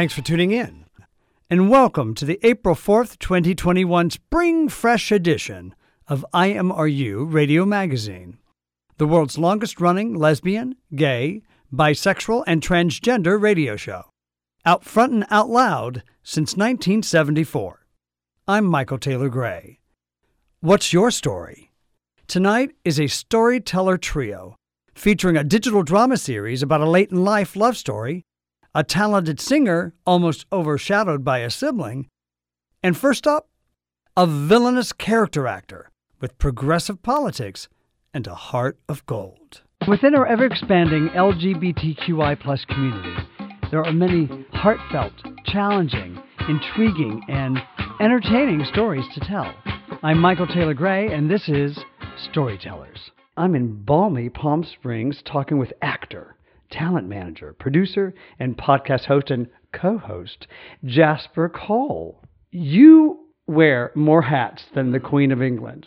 Thanks for tuning in. And welcome to the April 4th, 2021 Spring Fresh edition of IMRU Radio Magazine, the world's longest running lesbian, gay, bisexual, and transgender radio show. Out front and out loud since 1974. I'm Michael Taylor Gray. What's your story? Tonight is a storyteller trio featuring a digital drama series about a late in life love story a talented singer almost overshadowed by a sibling, and first up, a villainous character actor with progressive politics and a heart of gold. Within our ever expanding LGBTQI community, there are many heartfelt, challenging, intriguing, and entertaining stories to tell. I'm Michael Taylor Gray, and this is Storytellers. I'm in balmy Palm Springs talking with actor, talent manager, producer, and podcast host and co host, Jasper Cole. You wear more hats than the Queen of England.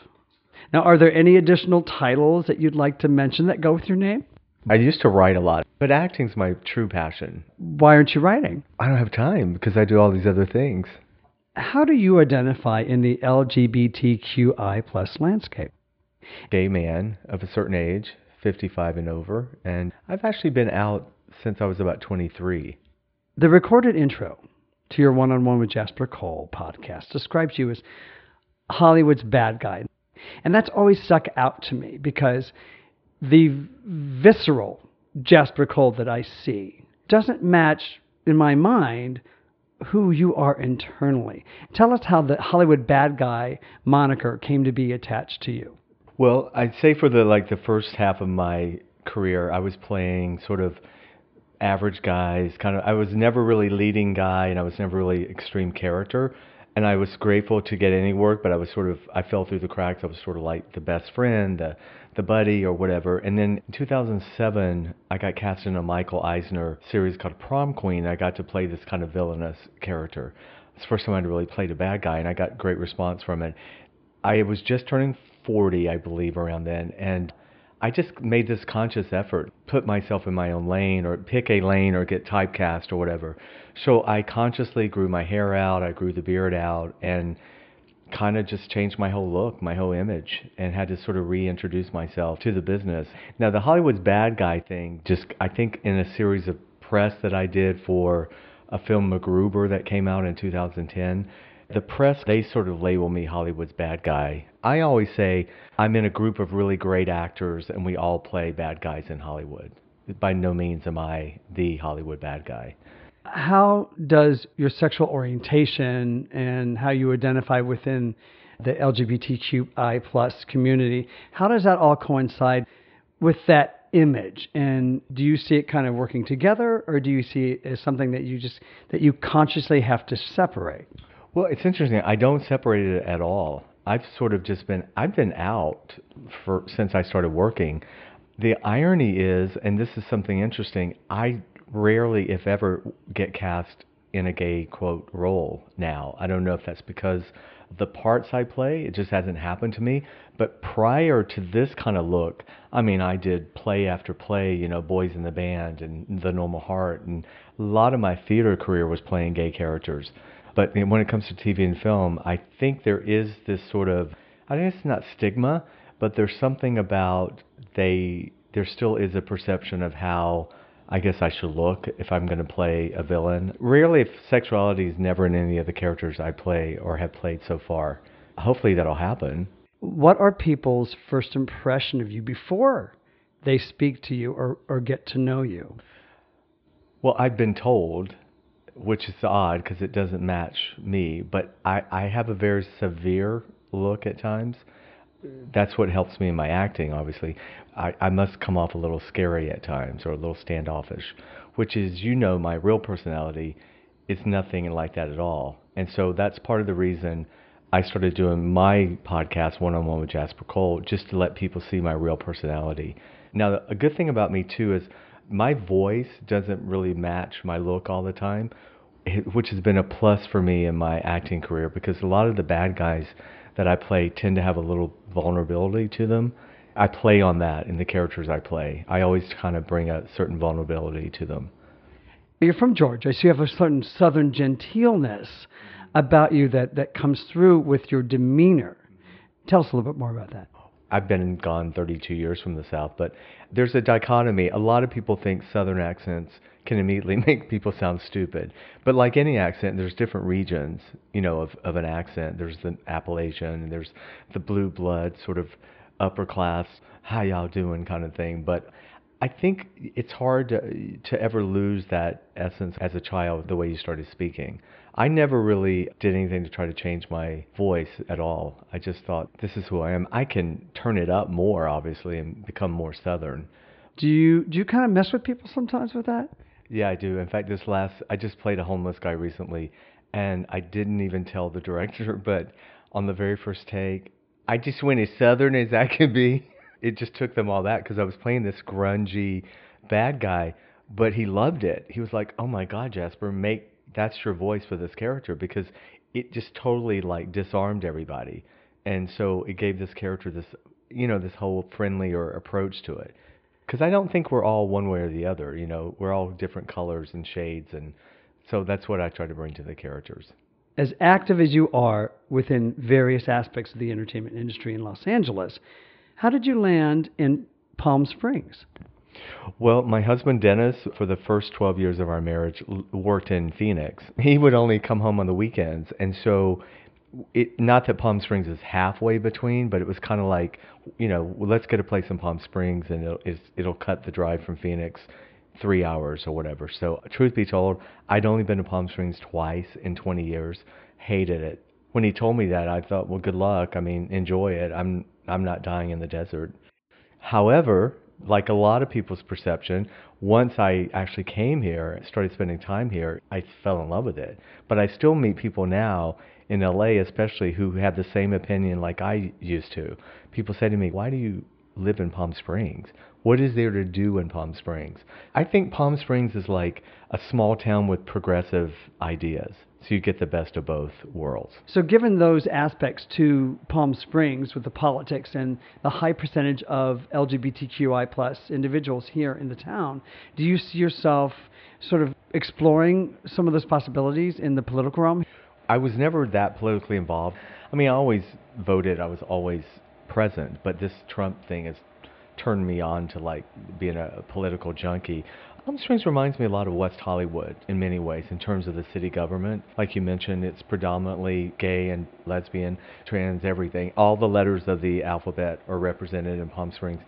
Now, are there any additional titles that you'd like to mention that go with your name? I used to write a lot, but acting's my true passion. Why aren't you writing? I don't have time because I do all these other things. How do you identify in the LGBTQI plus landscape? Gay man of a certain age, 55 and over, and I've actually been out since I was about 23. The recorded intro to your One on One with Jasper Cole podcast describes you as Hollywood's bad guy. And that's always stuck out to me because the visceral Jasper Cole that I see doesn't match, in my mind, who you are internally. Tell us how the Hollywood bad guy moniker came to be attached to you. Well, I'd say for the like the first half of my career, I was playing sort of average guys, kind of I was never really leading guy and I was never really extreme character. And I was grateful to get any work, but I was sort of I fell through the cracks. I was sort of like the best friend, the the buddy or whatever. And then in 2007, I got cast in a Michael Eisner series called Prom Queen. I got to play this kind of villainous character. It's the first time I'd really played a bad guy, and I got great response from it. I was just turning 40, I believe, around then, and I just made this conscious effort, put myself in my own lane, or pick a lane, or get typecast, or whatever. So I consciously grew my hair out, I grew the beard out, and kind of just changed my whole look, my whole image, and had to sort of reintroduce myself to the business. Now, the Hollywood's bad guy thing, just I think in a series of press that I did for a film MacGruber that came out in 2010, the press they sort of label me Hollywood's bad guy. I always say I'm in a group of really great actors and we all play bad guys in Hollywood. By no means am I the Hollywood bad guy. How does your sexual orientation and how you identify within the LGBTQI plus community, how does that all coincide with that image? And do you see it kind of working together or do you see it as something that you just that you consciously have to separate? Well, it's interesting. I don't separate it at all. I've sort of just been I've been out for since I started working. The irony is, and this is something interesting, I rarely, if ever, get cast in a gay quote role now. I don't know if that's because the parts I play, it just hasn't happened to me. But prior to this kind of look, I mean, I did play after play, you know, Boys in the Band and The Normal Heart, and a lot of my theater career was playing gay characters. But when it comes to TV and film, I think there is this sort of, I guess it's not stigma, but there's something about they, there still is a perception of how I guess I should look if I'm going to play a villain. Rarely, if sexuality is never in any of the characters I play or have played so far. Hopefully, that'll happen. What are people's first impression of you before they speak to you or, or get to know you? Well, I've been told, which is odd because it doesn't match me, but I, I have a very severe look at times. That's what helps me in my acting, obviously. I, I must come off a little scary at times or a little standoffish, which is, you know, my real personality is nothing like that at all. And so that's part of the reason I started doing my podcast, One on One with Jasper Cole, just to let people see my real personality. Now, a good thing about me, too, is my voice doesn't really match my look all the time, which has been a plus for me in my acting career because a lot of the bad guys that I play tend to have a little vulnerability to them. I play on that in the characters I play. I always kind of bring a certain vulnerability to them. You're from Georgia, so you have a certain southern genteelness about you that, that comes through with your demeanor. Tell us a little bit more about that. I've been gone 32 years from the South, but there's a dichotomy. A lot of people think Southern accents can immediately make people sound stupid. But like any accent, there's different regions, you know, of, of an accent. There's the Appalachian, there's the blue blood, sort of upper class, how y'all doing kind of thing. But I think it's hard to, to ever lose that essence as a child, the way you started speaking. I never really did anything to try to change my voice at all. I just thought, this is who I am. I can turn it up more, obviously, and become more Southern. Do you do you kind of mess with people sometimes with that? Yeah, I do. In fact, this last, I just played a homeless guy recently, and I didn't even tell the director, but on the very first take, I just went as Southern as I could be. It just took them all that because I was playing this grungy bad guy, but he loved it. He was like, "Oh my God, Jasper, make that's your voice for this character because it just totally like disarmed everybody. And so it gave this character this, you know, this whole friendlier approach to it. Because I don't think we're all one way or the other. You know, we're all different colors and shades, and so that's what I try to bring to the characters. As active as you are within various aspects of the entertainment industry in Los Angeles, how did you land in Palm Springs? Well, my husband Dennis, for the first 12 years of our marriage, worked in Phoenix. He would only come home on the weekends, and so it not that Palm Springs is halfway between, but it was kind of like, you know, let's get a place in Palm Springs, and it'll it'll cut the drive from Phoenix three hours or whatever. So, truth be told, I'd only been to Palm Springs twice in 20 years. Hated it. When he told me that, I thought, well, good luck. I mean, enjoy it. I'm I'm not dying in the desert. However, like a lot of people's perception, once I actually came here, started spending time here, I fell in love with it. But I still meet people now in LA, especially, who have the same opinion like I used to. People say to me, Why do you live in Palm Springs? What is there to do in Palm Springs? I think Palm Springs is like a small town with progressive ideas. So you get the best of both worlds. So, given those aspects to Palm Springs with the politics and the high percentage of LGBTQI plus individuals here in the town, do you see yourself sort of exploring some of those possibilities in the political realm? I was never that politically involved. I mean, I always voted. I was always present, but this Trump thing has turned me on to like being a political junkie. Palm Springs reminds me a lot of West Hollywood in many ways in terms of the city government. Like you mentioned, it's predominantly gay and lesbian, trans, everything. All the letters of the alphabet are represented in Palm Springs.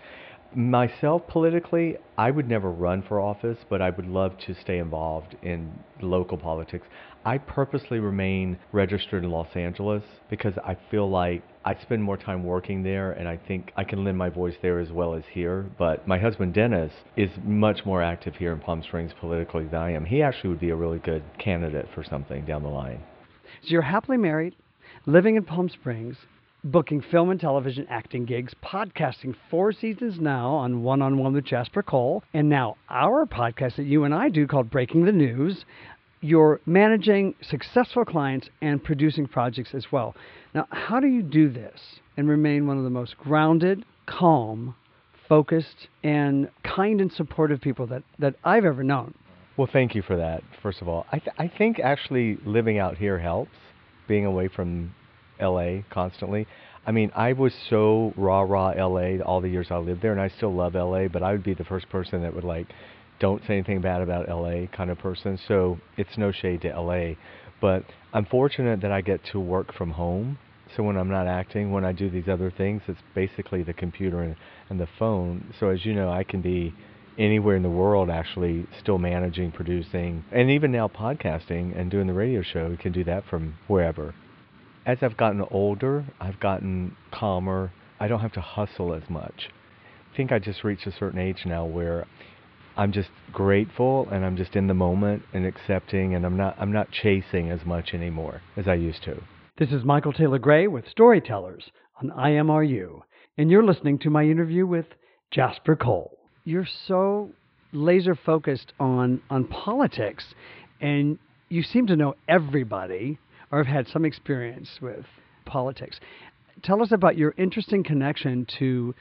Myself, politically, I would never run for office, but I would love to stay involved in local politics. I purposely remain registered in Los Angeles because I feel like I spend more time working there and I think I can lend my voice there as well as here. But my husband Dennis is much more active here in Palm Springs politically than I am. He actually would be a really good candidate for something down the line. So you're happily married, living in Palm Springs, booking film and television acting gigs, podcasting four seasons now on One on One with Jasper Cole, and now our podcast that you and I do called Breaking the News you're managing successful clients and producing projects as well. Now, how do you do this and remain one of the most grounded, calm, focused, and kind and supportive people that, that I've ever known? Well, thank you for that, first of all. I, th- I think actually living out here helps, being away from LA constantly. I mean, I was so rah rah LA all the years I lived there, and I still love LA, but I would be the first person that would like don't say anything bad about LA kind of person. So it's no shade to LA, but I'm fortunate that I get to work from home. So when I'm not acting, when I do these other things, it's basically the computer and, and the phone. So as you know, I can be anywhere in the world actually still managing, producing, and even now podcasting and doing the radio show. We can do that from wherever. As I've gotten older, I've gotten calmer. I don't have to hustle as much. I think I just reached a certain age now where I'm just grateful and I'm just in the moment and accepting and I'm not I'm not chasing as much anymore as I used to. This is Michael Taylor Gray with Storytellers on IMRU, and you're listening to my interview with Jasper Cole. You're so laser focused on on politics and you seem to know everybody or have had some experience with politics. Tell us about your interesting connection to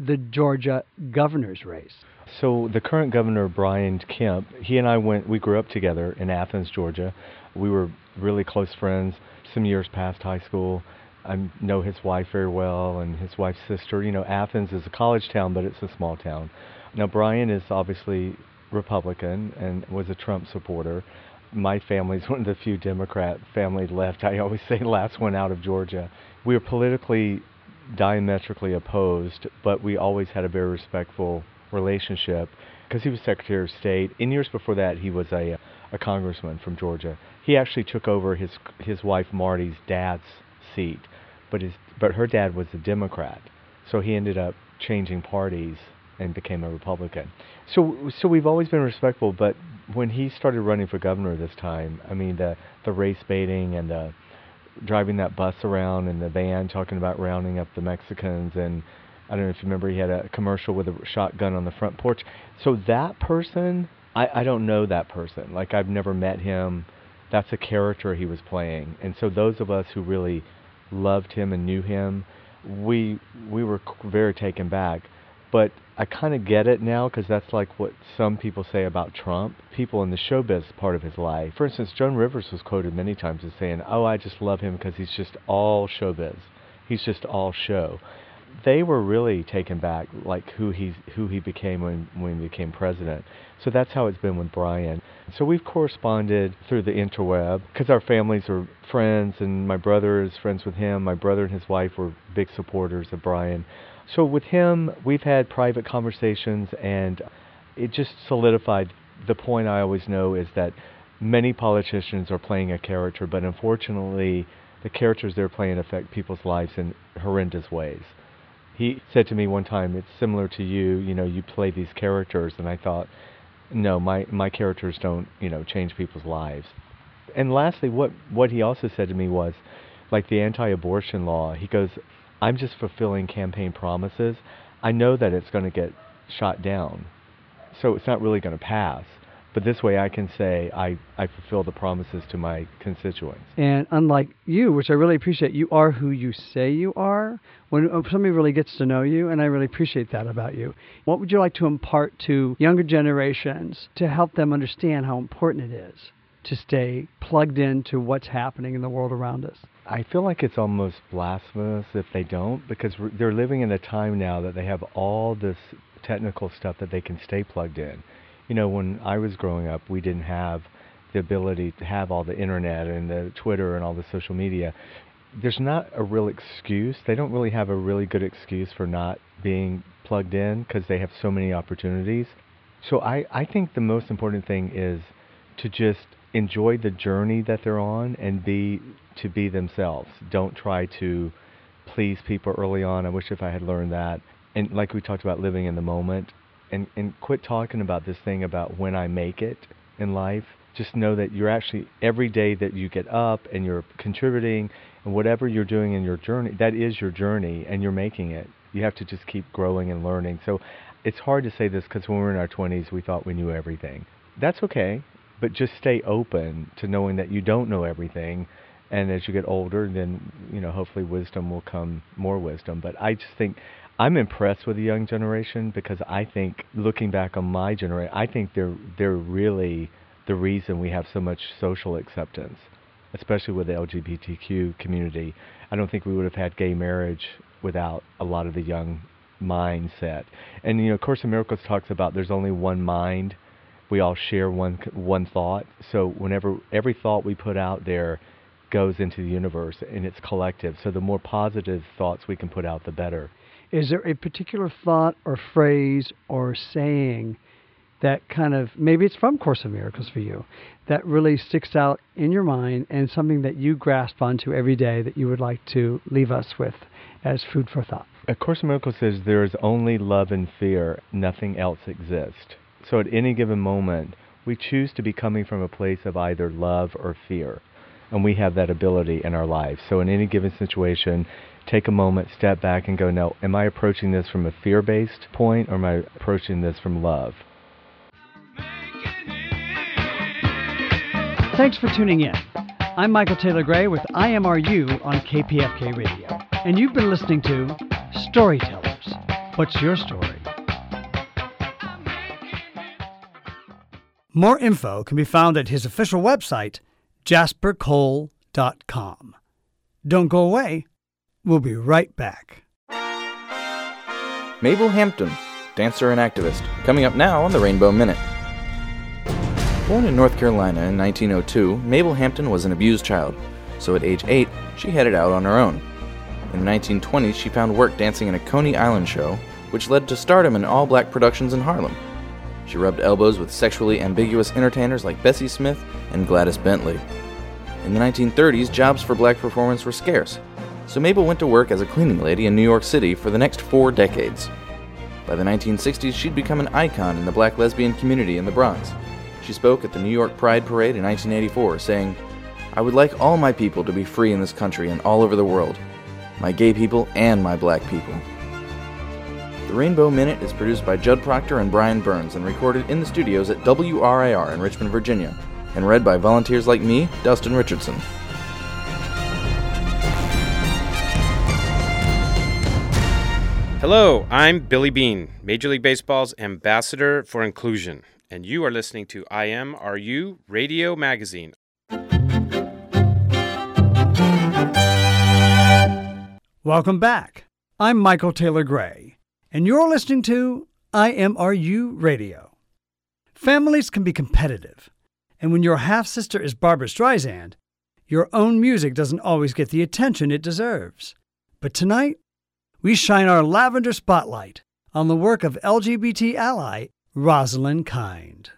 the Georgia governor's race. So the current governor Brian Kemp, he and I went we grew up together in Athens, Georgia. We were really close friends some years past high school. I know his wife very well and his wife's sister. You know, Athens is a college town, but it's a small town. Now Brian is obviously Republican and was a Trump supporter. My family's one of the few Democrat families left. I always say last one out of Georgia. We were politically diametrically opposed, but we always had a very respectful relationship because he was Secretary of State. In years before that, he was a, a congressman from Georgia. He actually took over his his wife Marty's dad's seat, but his but her dad was a Democrat, so he ended up changing parties and became a Republican. So so we've always been respectful, but when he started running for governor this time, I mean the the race baiting and the driving that bus around in the van talking about rounding up the Mexicans and I don't know if you remember, he had a commercial with a shotgun on the front porch. So that person, I, I don't know that person. Like I've never met him. That's a character he was playing. And so those of us who really loved him and knew him, we we were very taken back. But I kind of get it now because that's like what some people say about Trump. People in the showbiz part of his life. For instance, Joan Rivers was quoted many times as saying, "Oh, I just love him because he's just all showbiz. He's just all show." they were really taken back, like who he who he became when when he became president. So that's how it's been with Brian. So we've corresponded through the interweb because our families are friends, and my brother is friends with him. My brother and his wife were big supporters of Brian. So with him, we've had private conversations, and it just solidified the point I always know is that many politicians are playing a character, but unfortunately, the characters they're playing affect people's lives in horrendous ways he said to me one time, "It's similar to you. You know, you play these characters." And I thought, no, my my characters don't, you know, change people's lives. And lastly, what what he also said to me was, like the anti-abortion law. He goes, "I'm just fulfilling campaign promises. I know that it's going to get shot down, so it's not really going to pass." But this way I can say I, I fulfill the promises to my constituents. And unlike you, which I really appreciate, you are who you say you are. When uh, somebody really gets to know you, and I really appreciate that about you. What would you like to impart to younger generations to help them understand how important it is to stay plugged into what's happening in the world around us? I feel like it's almost blasphemous if they don't, because they're living in a time now that they have all this technical stuff that they can stay plugged in you know, when I was growing up, we didn't have the ability to have all the internet and the Twitter and all the social media. There's not a real excuse. They don't really have a really good excuse for not being plugged in because they have so many opportunities. So I, I think the most important thing is to just enjoy the journey that they're on and be to be themselves. Don't try to please people early on. I wish if I had learned that. And like we talked about living in the moment, and and quit talking about this thing about when I make it in life. Just know that you're actually every day that you get up and you're contributing and whatever you're doing in your journey, that is your journey and you're making it. You have to just keep growing and learning. So it's hard to say this because when we were in our 20s, we thought we knew everything. That's okay, but just stay open to knowing that you don't know everything. And as you get older, then you know hopefully wisdom will come, more wisdom. But I just think I'm impressed with the young generation because I think, looking back on my generation, I think they're they're really the reason we have so much social acceptance, especially with the LGBTQ community. I don't think we would have had gay marriage without a lot of the young mindset. And you know, Course in Miracles talks about there's only one mind we all share one one thought. So whenever every thought we put out there goes into the universe and it's collective. So the more positive thoughts we can put out, the better. Is there a particular thought or phrase or saying that kind of maybe it's from Course of Miracles for you that really sticks out in your mind and something that you grasp onto every day that you would like to leave us with as food for thought? A Course of Miracles says there is only love and fear, nothing else exists. So at any given moment, we choose to be coming from a place of either love or fear. And we have that ability in our lives. So in any given situation, take a moment, step back, and go, no, am I approaching this from a fear based point or am I approaching this from love? Thanks for tuning in. I'm Michael Taylor Gray with IMRU on KPFK Radio. And you've been listening to Storytellers. What's your story? More info can be found at his official website, jaspercole.com. Don't go away. We'll be right back. Mabel Hampton, dancer and activist, coming up now on the Rainbow Minute. Born in North Carolina in 1902, Mabel Hampton was an abused child, so at age 8, she headed out on her own. In the 1920s, she found work dancing in a Coney Island show, which led to stardom in all black productions in Harlem. She rubbed elbows with sexually ambiguous entertainers like Bessie Smith and Gladys Bentley. In the 1930s, jobs for black performers were scarce, so Mabel went to work as a cleaning lady in New York City for the next four decades. By the 1960s, she'd become an icon in the black lesbian community in the Bronx, she spoke at the New York Pride Parade in 1984, saying, I would like all my people to be free in this country and all over the world, my gay people and my black people. The Rainbow Minute is produced by Judd Proctor and Brian Burns and recorded in the studios at WRIR in Richmond, Virginia, and read by volunteers like me, Dustin Richardson. Hello, I'm Billy Bean, Major League Baseball's ambassador for inclusion and you are listening to IMRU Radio Magazine. Welcome back. I'm Michael Taylor Gray, and you're listening to IMRU Radio. Families can be competitive, and when your half sister is Barbra Streisand, your own music doesn't always get the attention it deserves. But tonight, we shine our lavender spotlight on the work of LGBT ally Roslyn Kind.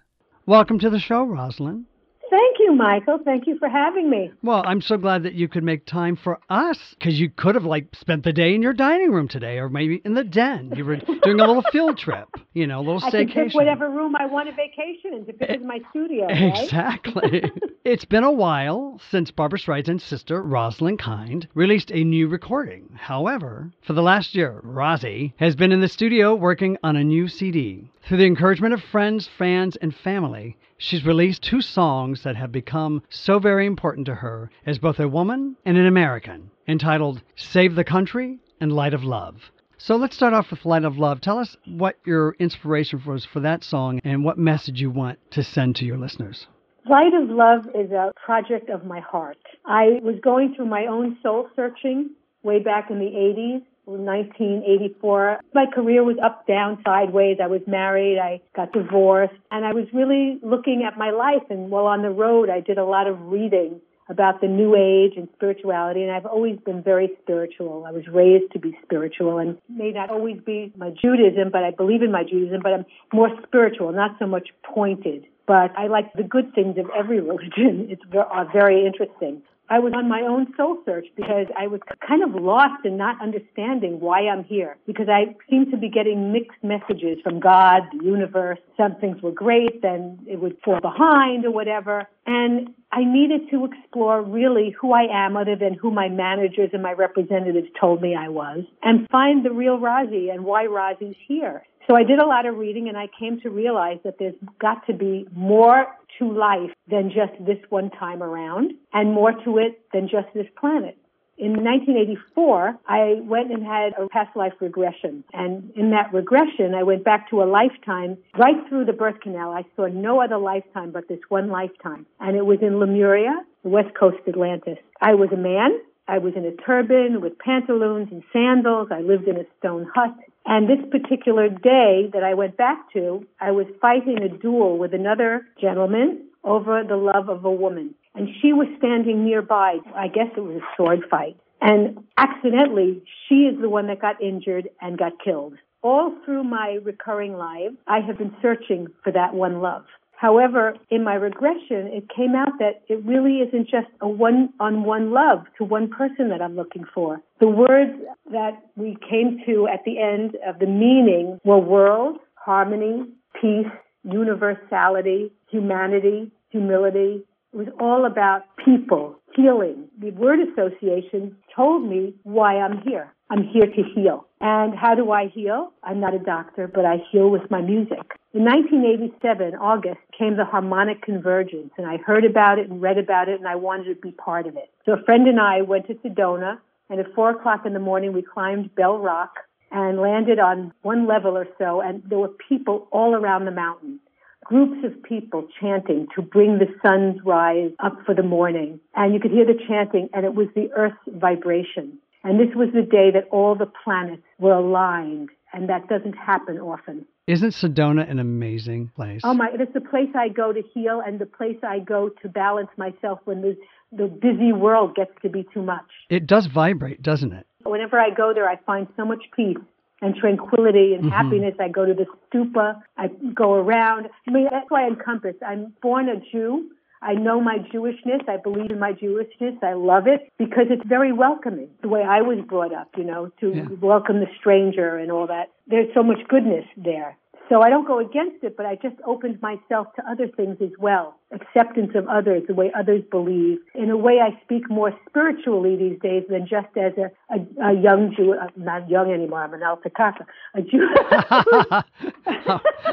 Welcome to the show, Roslyn. Thank you, Michael. Thank you for having me. Well, I'm so glad that you could make time for us because you could have like spent the day in your dining room today, or maybe in the den. You were doing a little field trip, you know, a little staycation. I can pick whatever room I want to vacation in because it's my studio. Eh, right? Exactly. it's been a while since Barbra Streisand's sister, Roslyn Kind, released a new recording. However, for the last year, Rosie has been in the studio working on a new CD. Through the encouragement of friends, fans, and family, She's released two songs that have become so very important to her as both a woman and an American, entitled Save the Country and Light of Love. So let's start off with Light of Love. Tell us what your inspiration was for that song and what message you want to send to your listeners. Light of Love is a project of my heart. I was going through my own soul searching way back in the 80s 1984. My career was up, down, sideways. I was married. I got divorced and I was really looking at my life. And while on the road, I did a lot of reading about the new age and spirituality. And I've always been very spiritual. I was raised to be spiritual and may not always be my Judaism, but I believe in my Judaism, but I'm more spiritual, not so much pointed but I like the good things of every religion. It's are very interesting. I was on my own soul search because I was kind of lost in not understanding why I'm here because I seemed to be getting mixed messages from God, the universe. Some things were great, then it would fall behind or whatever. And I needed to explore really who I am other than who my managers and my representatives told me I was and find the real Rosie and why Rosie's here. So I did a lot of reading and I came to realize that there's got to be more to life than just this one time around and more to it than just this planet. In 1984, I went and had a past life regression. And in that regression, I went back to a lifetime right through the birth canal. I saw no other lifetime but this one lifetime. And it was in Lemuria, the west coast Atlantis. I was a man. I was in a turban with pantaloons and sandals. I lived in a stone hut And this particular day that I went back to, I was fighting a duel with another gentleman over the love of a woman. And she was standing nearby. I guess it was a sword fight. And accidentally, she is the one that got injured and got killed. All through my recurring life, I have been searching for that one love. However, in my regression, it came out that it really isn't just a one on one love to one person that I'm looking for. The words that we came to at the end of the meaning were world, harmony, peace, universality, humanity, humility. It was all about people, healing. The word association told me why I'm here. I'm here to heal. And how do I heal? I'm not a doctor, but I heal with my music. In 1987, August, came the harmonic convergence, and I heard about it and read about it, and I wanted to be part of it. So a friend and I went to Sedona, and at 4 o'clock in the morning, we climbed Bell Rock and landed on one level or so, and there were people all around the mountain groups of people chanting to bring the sun's rise up for the morning. And you could hear the chanting, and it was the earth's vibration. And this was the day that all the planets were aligned, and that doesn't happen often. Isn't Sedona an amazing place? Oh my! It's the place I go to heal, and the place I go to balance myself when the the busy world gets to be too much. It does vibrate, doesn't it? Whenever I go there, I find so much peace and tranquility and mm-hmm. happiness. I go to the stupa. I go around. I mean, that's why I'm compass. I'm born a Jew. I know my Jewishness. I believe in my Jewishness. I love it because it's very welcoming. The way I was brought up, you know, to yeah. welcome the stranger and all that. There's so much goodness there. So I don't go against it, but I just opened myself to other things as well. Acceptance of others, the way others believe. In a way, I speak more spiritually these days than just as a, a, a young Jew. Uh, not young anymore. I'm an alta casa. A Jew.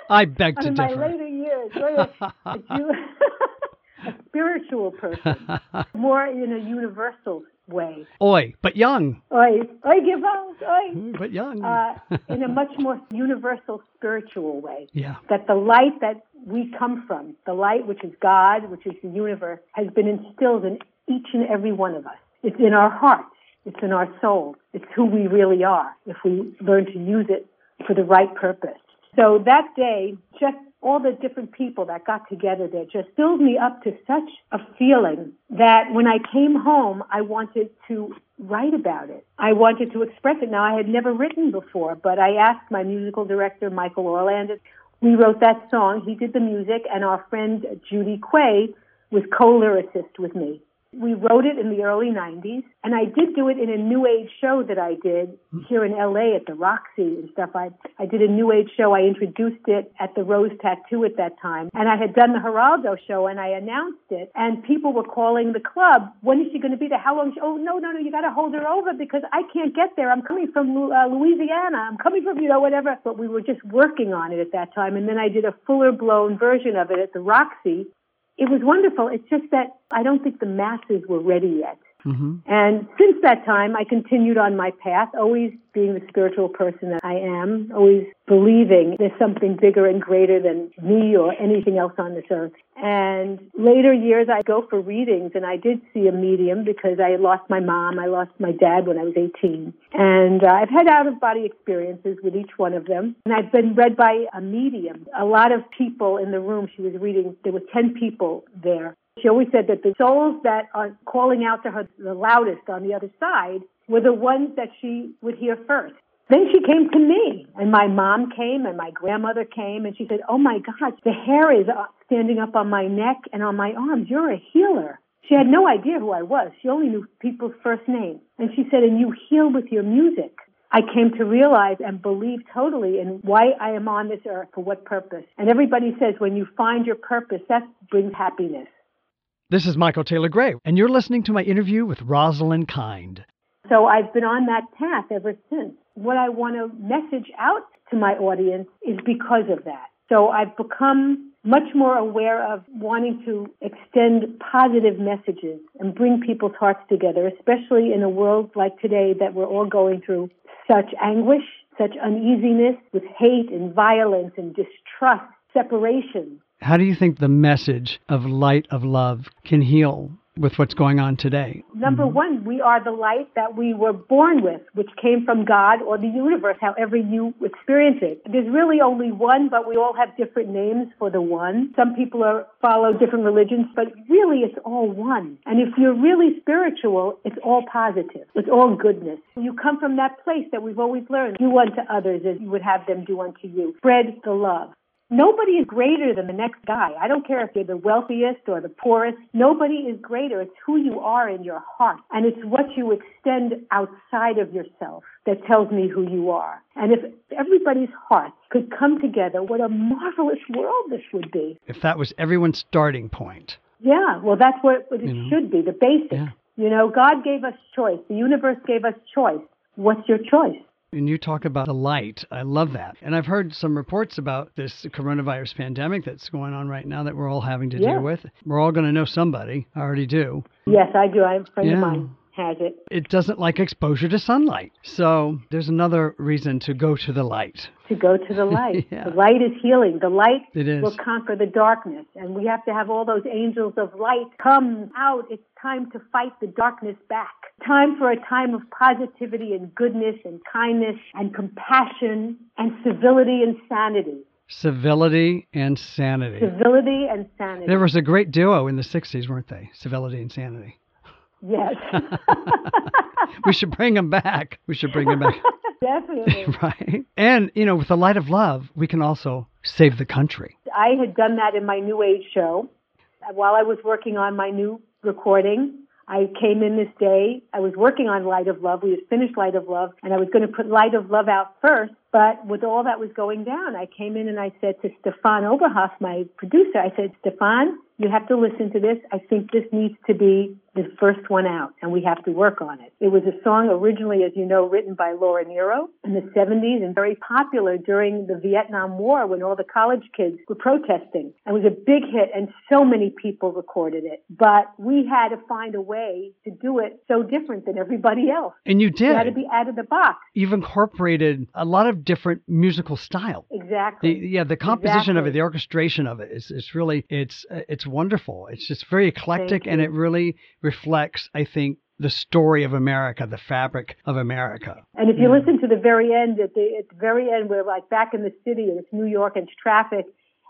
I beg to differ. In my later years, a Jew. A spiritual person, more in a universal way. Oi, but young. Oi, oi, give out, oi. But young. uh, in a much more universal spiritual way. Yeah. That the light that we come from, the light which is God, which is the universe, has been instilled in each and every one of us. It's in our hearts. It's in our soul. It's who we really are if we learn to use it for the right purpose. So that day, just all the different people that got together there just filled me up to such a feeling that when I came home, I wanted to write about it. I wanted to express it. Now, I had never written before, but I asked my musical director, Michael Orlando. We wrote that song. He did the music, and our friend Judy Quay was co-lyricist with me. We wrote it in the early 90s, and I did do it in a New Age show that I did here in LA at the Roxy and stuff. I, I did a New Age show. I introduced it at the Rose Tattoo at that time. And I had done the Geraldo show, and I announced it, and people were calling the club, when is she going to be there? How long? Oh, no, no, no, you got to hold her over because I can't get there. I'm coming from uh, Louisiana. I'm coming from, you know, whatever. But we were just working on it at that time. And then I did a fuller blown version of it at the Roxy it was wonderful. It's just that I don't think the masses were ready yet. Mm-hmm. And since that time, I continued on my path, always being the spiritual person that I am, always believing there's something bigger and greater than me or anything else on this earth. And later years, I go for readings, and I did see a medium because I lost my mom, I lost my dad when I was 18. And uh, I've had out of body experiences with each one of them. And I've been read by a medium. A lot of people in the room, she was reading, there were 10 people there. She always said that the souls that are calling out to her the loudest on the other side were the ones that she would hear first. Then she came to me, and my mom came, and my grandmother came, and she said, Oh my God, the hair is uh, standing up on my neck and on my arms. You're a healer. She had no idea who I was. She only knew people's first names. And she said, And you heal with your music. I came to realize and believe totally in why I am on this earth, for what purpose. And everybody says when you find your purpose, that brings happiness. This is Michael Taylor Gray, and you're listening to my interview with Roslyn Kind. So I've been on that path ever since. What I want to message out to my audience is because of that. So I've become much more aware of wanting to extend positive messages and bring people's hearts together, especially in a world like today that we're all going through such anguish, such uneasiness with hate and violence and distrust, separation. How do you think the message of light of love can heal with what's going on today? Number mm-hmm. one, we are the light that we were born with, which came from God or the universe, however you experience it. There's really only one, but we all have different names for the one. Some people are follow different religions, but really it's all one. And if you're really spiritual, it's all positive. It's all goodness. You come from that place that we've always learned. Do unto others as you would have them do unto you. Spread the love. Nobody is greater than the next guy. I don't care if you're the wealthiest or the poorest. Nobody is greater. It's who you are in your heart. And it's what you extend outside of yourself that tells me who you are. And if everybody's hearts could come together, what a marvelous world this would be. If that was everyone's starting point. Yeah, well, that's what, what it You know? should be, the basics. Yeah. You know, God gave us choice. The universe gave us choice. What's your choice? And you talk about the light. I love that. And I've heard some reports about this coronavirus pandemic that's going on right now that we're all having to Yeah. deal with. We're all going to know somebody. I already do. Yes, I do. I have a friend Yeah. of mine has it. It doesn't like exposure to sunlight. So there's another reason to go to the light. to go to the light. Yeah. The light is healing. The light It is. will conquer the darkness. And we have to have all those angels of light come out. It's time to fight the darkness back. Time for a time of positivity and goodness and kindness and compassion and civility and sanity. Civility and sanity. Civility and sanity. There was a great duo in the 60s, weren't they? Civility and sanity. Yes. We should bring them back. We should bring them back. Definitely. right? And, you know, with the light of love, we can also save the country. I had done that in my New Age show. While I was working on my new recording, I came in this day. I was working on Light of Love. We had finished Light of Love, and I was going to put Light of Love out first. But with all that was going down, I came in and I said to Stefan Oberhoff, my producer, I said, Stefan, you have to listen to this. I think this needs to be the first one out, and we have to work on it. It was a song originally, as you know, written by Laura Nyro in the 70s and very popular during the Vietnam War when all the college kids were protesting. It was a big hit, and so many people recorded it. But we had to find a way to do it so different than everybody else. And you It had to be out of the box. You've incorporated a lot of different musical style. The, Exactly. yeah, the composition of it, the orchestration of it, is it's really it's it's wonderful. It's just very eclectic, and it really reflects, I think, the story of America, the fabric of America. And if you listen to the very end, at the, at the very end, we're like back in the city and it's New York and it's traffic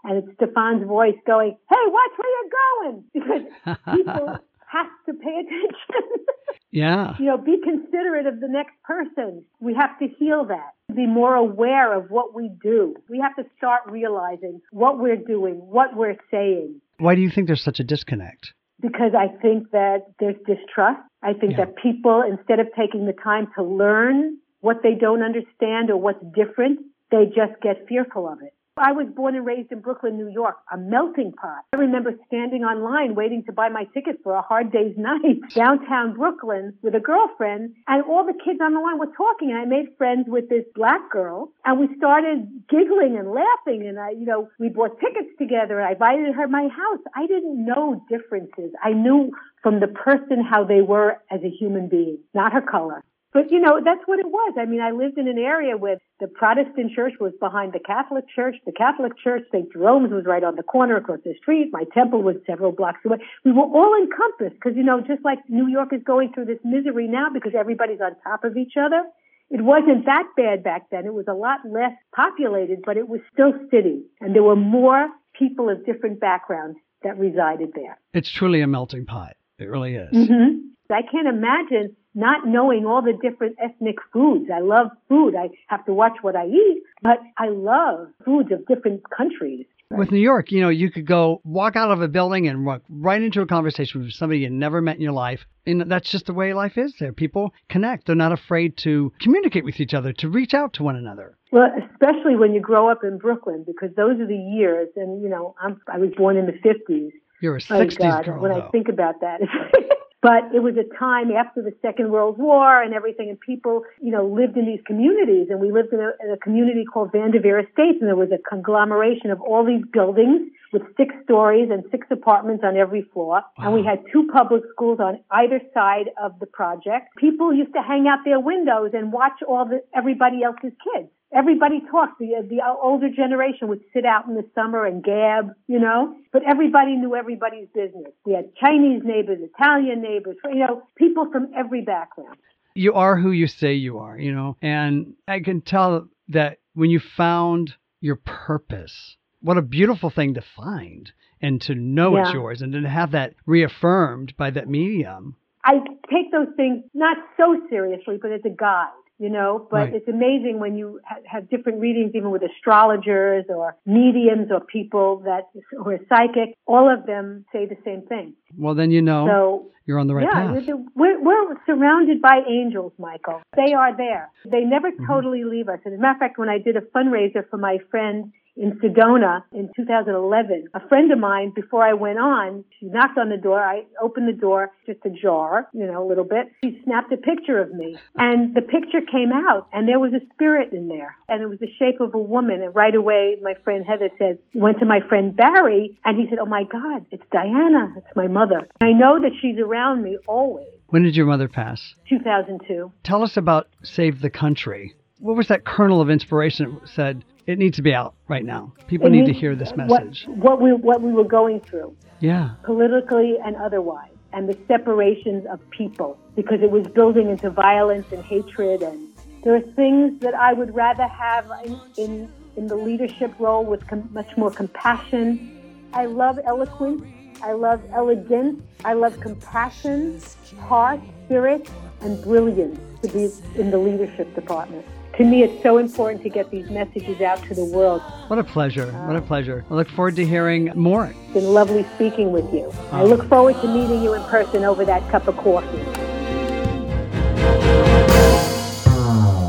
and it's Stefan's voice going, Hey, watch where you're going! Because people have to pay attention. Yeah, you know, be considerate of the next person. We have to heal that. Be more aware of what we do. We have to start realizing what we're doing, what we're saying. why do you think there's such a disconnect? Because I think that there's distrust. I think Yeah. that people, instead of taking the time to learn what they don't understand or what's different, they just get fearful of it. I was born and raised in Brooklyn, New York, a melting pot. I remember standing online waiting to buy my ticket for a hard day's night downtown Brooklyn with a girlfriend and all the kids on the line were talking and I made friends with this black girl and we started giggling and laughing and I, you know, we bought tickets together and I invited her to my house. I didn't know differences. I knew from the person how they were as a human being, not her color. But you know, that's what it was. I mean, I lived in an area where the Protestant church was behind the Catholic church. The Catholic church, St. Jerome's was right on the corner across the street. My temple was several blocks away. We were all encompassed because, you know, just like New York is going through this misery now because everybody's on top of each other. It wasn't that bad back then. It was a lot less populated, but it was still city. And there were more people of different backgrounds that resided there. It's truly a melting pot. It really is. hmm I can't imagine not knowing all the different ethnic foods. I love food. I have to watch what I eat, but I love foods of different countries. With New York, you know, you could go walk out of a building and walk right into a conversation with somebody you never met in your life. And that's just the way life is there. People connect. They're not afraid to communicate with each other, to reach out to one another. Well, especially when you grow up in Brooklyn, because those are the years, and you know, I'm, I was born in the 50s. You're a 60s Oh 60s God, girl, when though. I think about that. but it was a time after the Second World War and everything, and people, you know, lived in these communities, and we lived in a, in a community called Vanderveer Estates, and there was a conglomeration of all these buildings with six stories and six apartments on every floor, and we had two public schools on either side of the project. People used to hang out their windows and watch all the everybody else's kids. Everybody talks. The, the older generation would sit out in the summer and gab, you know, but everybody knew everybody's business. We had Chinese neighbors, Italian neighbors, you know, people from every background. You are who you say you are, you know, and I can tell that when you found your purpose, what a beautiful thing to find and to know it's yours and to have that reaffirmed by that medium. I take those things not so seriously, but as a guide, you know. But Right. it's amazing when you ha- have different readings, even with astrologers or mediums or people that who are psychic. All of them say the same thing. Well, then you know So you're on the right yeah, path. we're, we're, we're surrounded by angels, Michael. They are there. They never Mm-hmm. totally leave us. As a matter of fact, when I did a fundraiser for my friend in Sedona in 2011, a friend of mine, before I went on, she knocked on the door. I opened the door, just ajar, you know, a little bit. She snapped a picture of me, and the picture came out, and there was a spirit in there, and it was the shape of a woman. And right away, my friend Heather said, went to my friend Barry, and he said, "Oh my God, it's Diana. It's my mother. I know that she's around me always." When did your mother pass? 2002. Tell us about Save the Country. What was that kernel of inspiration that said it needs to be out right now? People need to hear this message. What, what we what we were going through, Yeah. politically and otherwise, and the separations of people, because it was building into violence and hatred. And there are things that I would rather have in in, in the leadership role with com- much more compassion. I love eloquence. I love elegance. I love compassion, heart, spirit, and brilliance to be in the leadership department. To me, it's so important to get these messages out to the world. What a pleasure. What a pleasure. I look forward to hearing more. It's been lovely speaking with you. I uh, look forward to meeting you in person over that cup of coffee.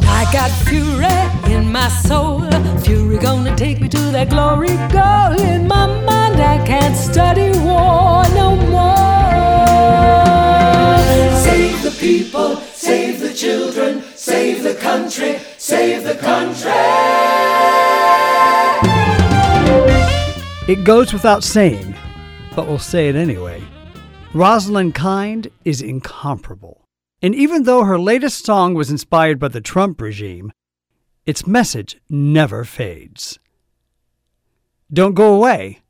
I got fury in my soul. Fury gonna take me to that glory goal. In my mind, I can't study war no more. Save the people, save the children, save the country, save the country. It goes without saying, but we'll say it anyway. Roslyn Kind is incomparable. And even though her latest song was inspired by the Trump regime, its message never fades. Don't go away.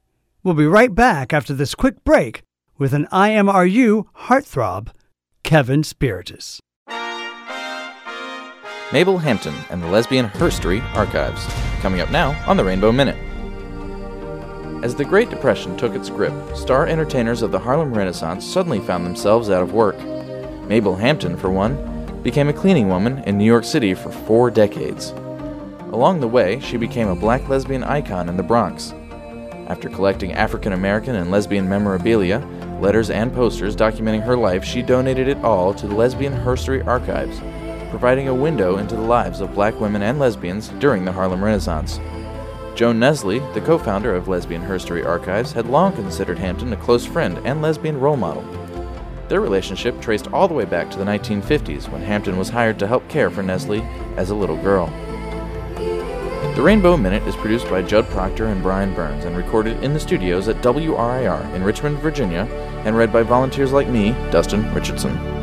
We'll be right back after this quick break with an IMRU heartthrob, Kevin Spirtas. Mabel Hampton and the Lesbian Herstory Archives, coming up now on the Rainbow Minute. As the Great Depression took its grip, star entertainers of the Harlem Renaissance suddenly found themselves out of work. Mabel Hampton, for one, became a cleaning woman in New York City for four decades. Along the way, she became a black lesbian icon in the Bronx. After collecting African American and lesbian memorabilia, letters, and posters documenting her life, she donated it all to the Lesbian Herstory Archives, providing a window into the lives of black women and lesbians during the Harlem Renaissance. Joan Nestle, the co founder of Lesbian Herstory Archives, had long considered Hampton a close friend and lesbian role model. Their relationship traced all the way back to the 1950s when Hampton was hired to help care for Nestle as a little girl. The Rainbow Minute is produced by Judd Proctor and Brian Burns and recorded in the studios at WRIR in Richmond, Virginia, and read by volunteers like me, Dustin Richardson.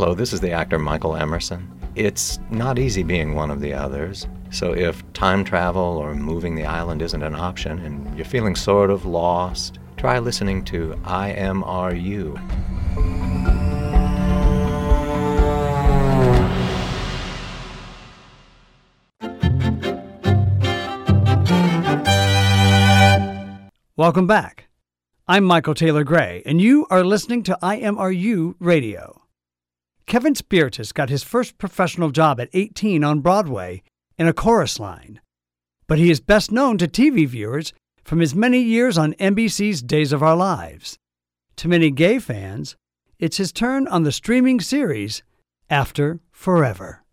Hello, this is the actor Michael Emerson. It's not easy being one of the others, so if time travel or moving the island isn't an option and you're feeling sort of lost, try listening to I Am Are You. Welcome back. I'm Michael Taylor Gray, and you are listening to IMRU Radio. Kevin Spirtas got his first professional job at 18 on Broadway in a chorus line, but he is best known to TV viewers from his many years on NBC's Days of Our Lives. To many gay fans, it's his turn on the streaming series After Forever.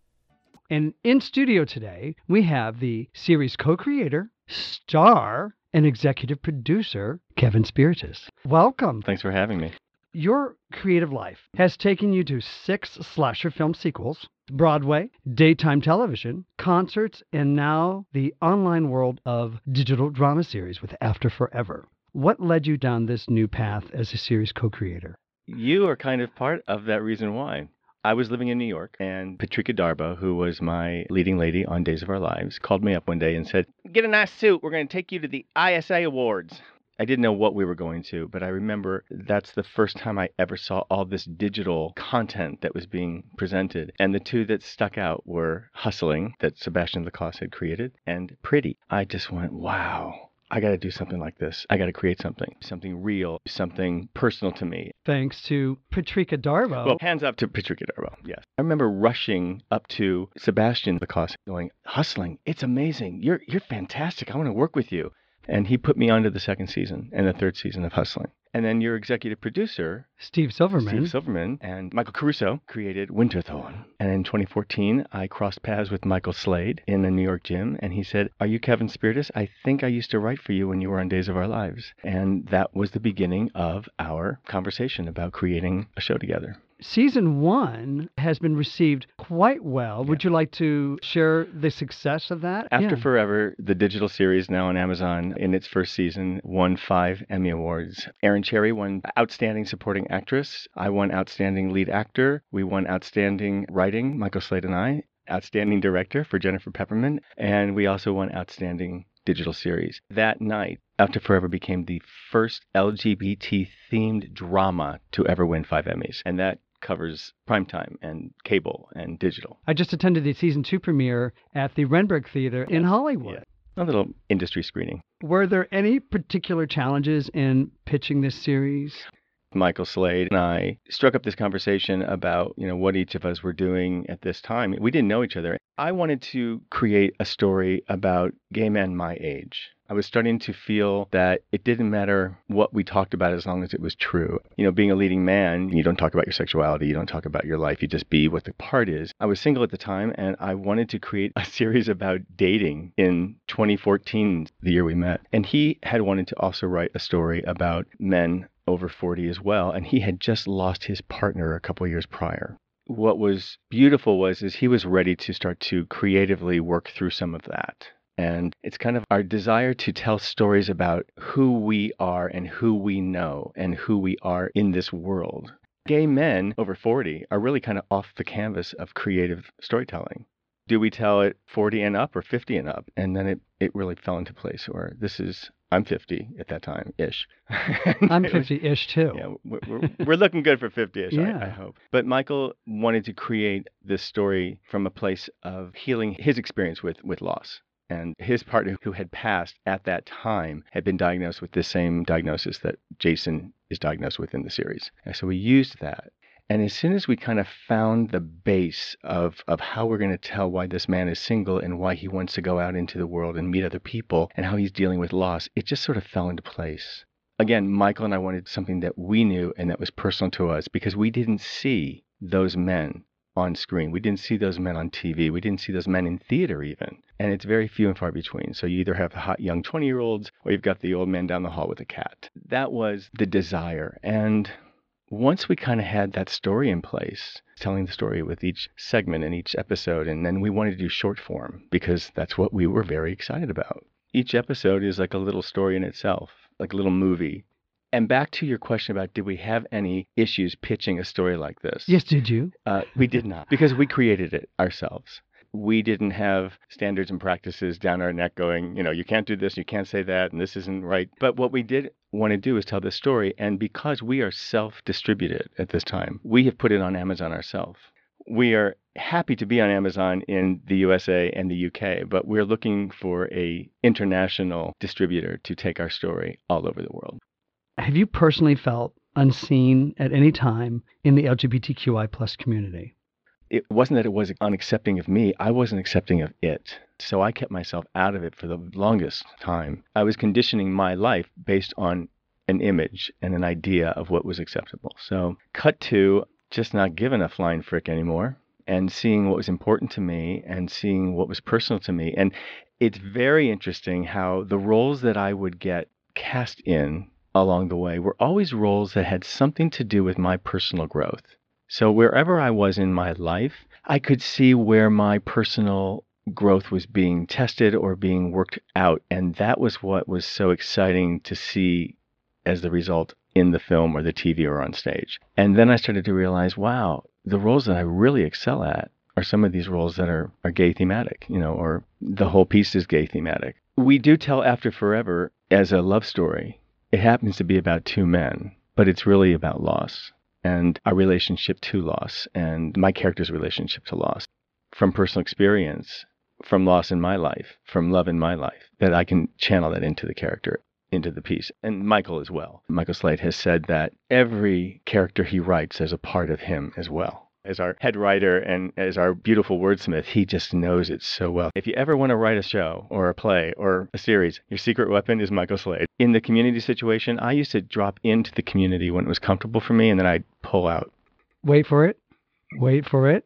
And in studio today, we have the series co creator, star, and executive producer, Kevin Spirtas. Welcome. Thanks for having me. Your creative life has taken you to six slasher film sequels, Broadway, daytime television, concerts, and now the online world of digital drama series with After Forever. What led you down this new path as a series co creator? you are kind of part of that reason why. I was living in New York, and Patrika Darbo, who was my leading lady on Days of Our Lives, called me up one day and said, Get a nice suit. We're going to take you to the ISA Awards. I didn't know what we were going to, but I remember that's the first time I ever saw all this digital content that was being presented. And the two that stuck out were Hustling, that Sebastian La Cause had created, and Pretty. I just went, wow. I got to do something like this. I got to create something, something real, something personal to me. Thanks to Patrika Darbo. Well, hands up to Patrika Darbo. Yes. I remember rushing up to Sebastian La Cause going, hustling. It's amazing. You're, you're fantastic. I want to work with you. And he put me onto the second season and the third season of Hustling. And then your executive producer, Steve Silverman. Steve Silverman, and Michael Caruso created Winterthorn. And in 2014, I crossed paths with Michael Slade in a New York gym, and he said, Are you Kevin Spirtas? I think I used to write for you when you were on Days of Our Lives. And that was the beginning of our conversation about creating a show together. Season one has been received quite well. Would you like to share the success of that? After Yeah. Forever, the digital series now on Amazon in its first season won five Emmy Awards. Erin Cherry won Outstanding Supporting Actress. I won Outstanding Lead Actor. We won Outstanding Writing, Michael Slade and I. Outstanding Director for Jennifer Pepperman. And we also won Outstanding Digital Series. That night, After Forever became the first LGBT themed drama to ever win five Emmys. And that covers primetime and cable and digital. I just attended the season two premiere at the Renberg Theater in Hollywood. Yeah. A little industry screening. Were there any particular challenges in pitching this series? Michael Slade and I struck up this conversation about, you know, what each of us were doing at this time. We didn't know each other. I wanted to create a story about gay men my age. I was starting to feel that it didn't matter what we talked about as long as it was true. You know, being a leading man, you don't talk about your sexuality, you don't talk about your life, you just be what the part is. I was single at the time and I wanted to create a series about dating in 2014, the year we met. And he had wanted to also write a story about men over 40 as well, and he had just lost his partner a couple years prior. What was beautiful was is he was ready to start to creatively work through some of that. And it's kind of our desire to tell stories about who we are and who we know and who we are in this world. Gay men over 40 are really kind of off the canvas of creative storytelling. Do we tell it 40 and up or 50 and up? And then it, it really fell into place or this is, I'm 50 at that time ish. I'm 50 ish too. Yeah, we're, we're, we're looking good for 50 ish, I, I hope. But Michael wanted to create this story from a place of healing his experience with, with loss. And his partner, who had passed at that time, had been diagnosed with the same diagnosis that Jason is diagnosed with in the series. And so we used that. And as soon as we kind of found the base of, of how we're going to tell why this man is single and why he wants to go out into the world and meet other people and how he's dealing with loss, it just sort of fell into place. Again, Michael and I wanted something that we knew and that was personal to us because we didn't see those men on screen. We didn't see those men on TV. We didn't see those men in theater even. And it's very few and far between. So you either have the hot young 20 year olds or you've got the old man down the hall with a cat. That was the desire. And once we kind of had that story in place, telling the story with each segment and each episode, and then we wanted to do short form because that's what we were very excited about. Each episode is like a little story in itself, like a little movie. And back to your question about did we have any issues pitching a story like this? Yes, did you? Uh, we did not, because we created it ourselves. We didn't have standards and practices down our neck going, you know, you can't do this, you can't say that, and this isn't right. But what we did want to do is tell this story. And because we are self distributed at this time, we have put it on Amazon ourselves. We are happy to be on Amazon in the USA and the UK, but we're looking for a international distributor to take our story all over the world. Have you personally felt unseen at any time in the LGBTQI plus community? it wasn't that it was unaccepting of me, I wasn't accepting of it. So I kept myself out of it for the longest time. I was conditioning my life based on an image and an idea of what was acceptable. So, cut to just not giving a flying frick anymore and seeing what was important to me and seeing what was personal to me. And it's very interesting how the roles that I would get cast in along the way were always roles that had something to do with my personal growth. So wherever I was in my life, I could see where my personal growth was being tested or being worked out. And that was what was so exciting to see as the result in the film or the TV or on stage. And then I started to realize, wow, the roles that I really excel at are some of these roles that are, are gay thematic, you know, or the whole piece is gay thematic. We do tell After Forever as a love story. It happens to be about two men, but it's really about loss and our relationship to loss and my character's relationship to loss from personal experience, from loss in my life, from love in my life, that I can channel that into the character, into the piece. And Michael as well. Michael Slade has said that every character he writes is a part of him as well. As our head writer and as our beautiful wordsmith, he just knows it so well. If you ever want to write a show or a play or a series, your secret weapon is Michael Slade. In the community situation, I used to drop into the community when it was comfortable for me and then I'd pull out. Wait for it. Wait for it.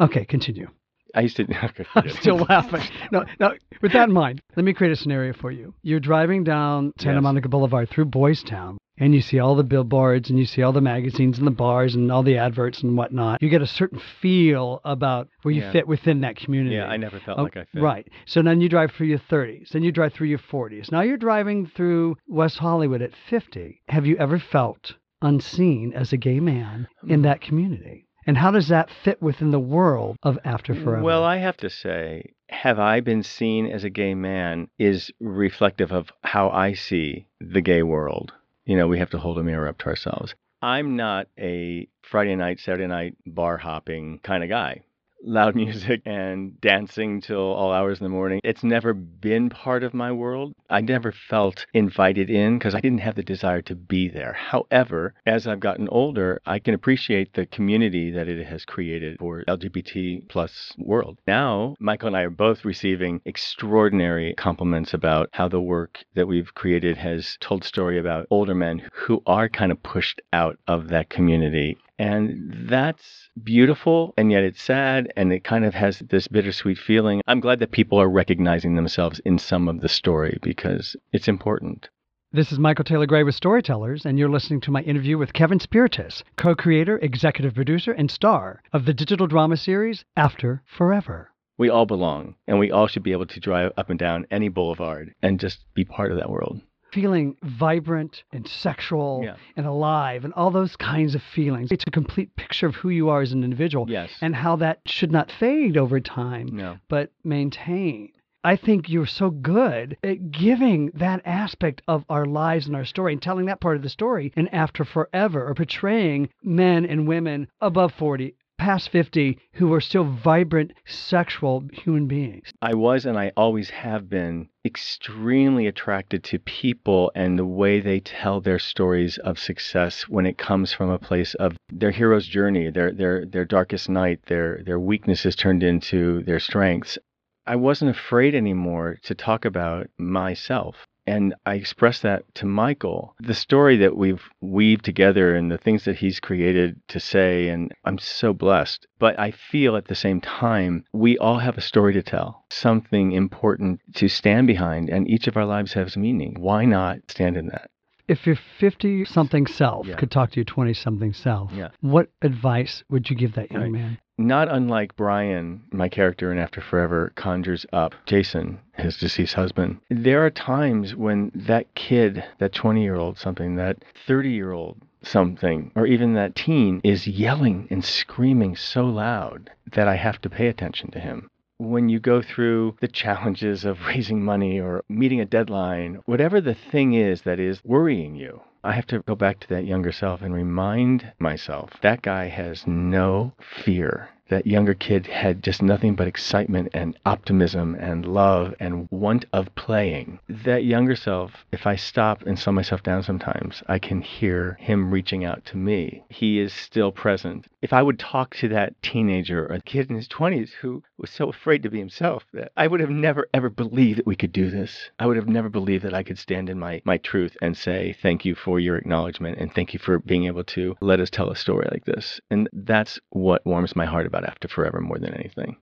Okay, continue. I used to. I'm still laughing. No, no. With that in mind, let me create a scenario for you. You're driving down Santa Yes. Monica Boulevard through Boys Town, and you see all the billboards, and you see all the magazines and the bars and all the adverts and whatnot. You get a certain feel about where you Yeah. fit within that community. Yeah, I never felt Oh, like I fit. Right. So then you drive through your 30s, then you drive through your 40s. Now you're driving through West Hollywood at 50. Have you ever felt unseen as a gay man Hmm. in that community? And how does that fit within the world of After Forever? Well, I have to say, have I been seen as a gay man is reflective of how I see the gay world. You know, we have to hold a mirror up to ourselves. I'm not a Friday night, Saturday night bar hopping kind of guy. Loud music and dancing till all hours in the morning. It's never been part of my world. I never felt invited in because I didn't have the desire to be there. However, as I've gotten older, I can appreciate the community that it has created for LGBT plus world. Now, Michael and I are both receiving extraordinary compliments about how the work that we've created has told story about older men who are kind of pushed out of that community. And that's beautiful, and yet it's sad, and it kind of has this bittersweet feeling. I'm glad that people are recognizing themselves in some of the story because it's important. This is Michael Taylor Gray with Storytellers, and you're listening to my interview with Kevin Spirtas, co creator, executive producer, and star of the digital drama series After Forever. We all belong, and we all should be able to drive up and down any boulevard and just be part of that world. Feeling vibrant and sexual Yeah. and alive and all those kinds of feelings. It's a complete picture of who you are as an individual Yes. and how that should not fade over time, No. but maintain. I think you're so good at giving that aspect of our lives and our story and telling that part of the story and after forever or portraying men and women above 40, past 50 who are still vibrant sexual human beings. I was and I always have been extremely attracted to people and the way they tell their stories of success when it comes from a place of their hero's journey, their their their darkest night, their their weaknesses turned into their strengths. I wasn't afraid anymore to talk about myself. And I expressed that to Michael. The story that we've weaved together and the things that he's created to say, and I'm so blessed. But I feel at the same time, we all have a story to tell, something important to stand behind, and each of our lives has meaning. Why not stand in that? If your 50 something self Yeah. could talk to your 20 something self, Yeah. what advice would you give that young Right. man? Not unlike Brian, my character in After Forever conjures up Jason, his deceased husband. There are times when that kid, that 20 year old something, that 30 year old something, or even that teen is yelling and screaming so loud that I have to pay attention to him. When you go through the challenges of raising money or meeting a deadline, whatever the thing is that is worrying you, I have to go back to that younger self and remind myself that guy has no fear. That younger kid had just nothing but excitement and optimism and love and want of playing. That younger self, if I stop and slow myself down sometimes, I can hear him reaching out to me. He is still present. If I would talk to that teenager or kid in his 20s who was so afraid to be himself that I would have never ever believed that we could do this. I would have never believed that I could stand in my, my truth and say thank you for your acknowledgement and thank you for being able to let us tell a story like this. And that's what warms my heart about After Forever more than anything.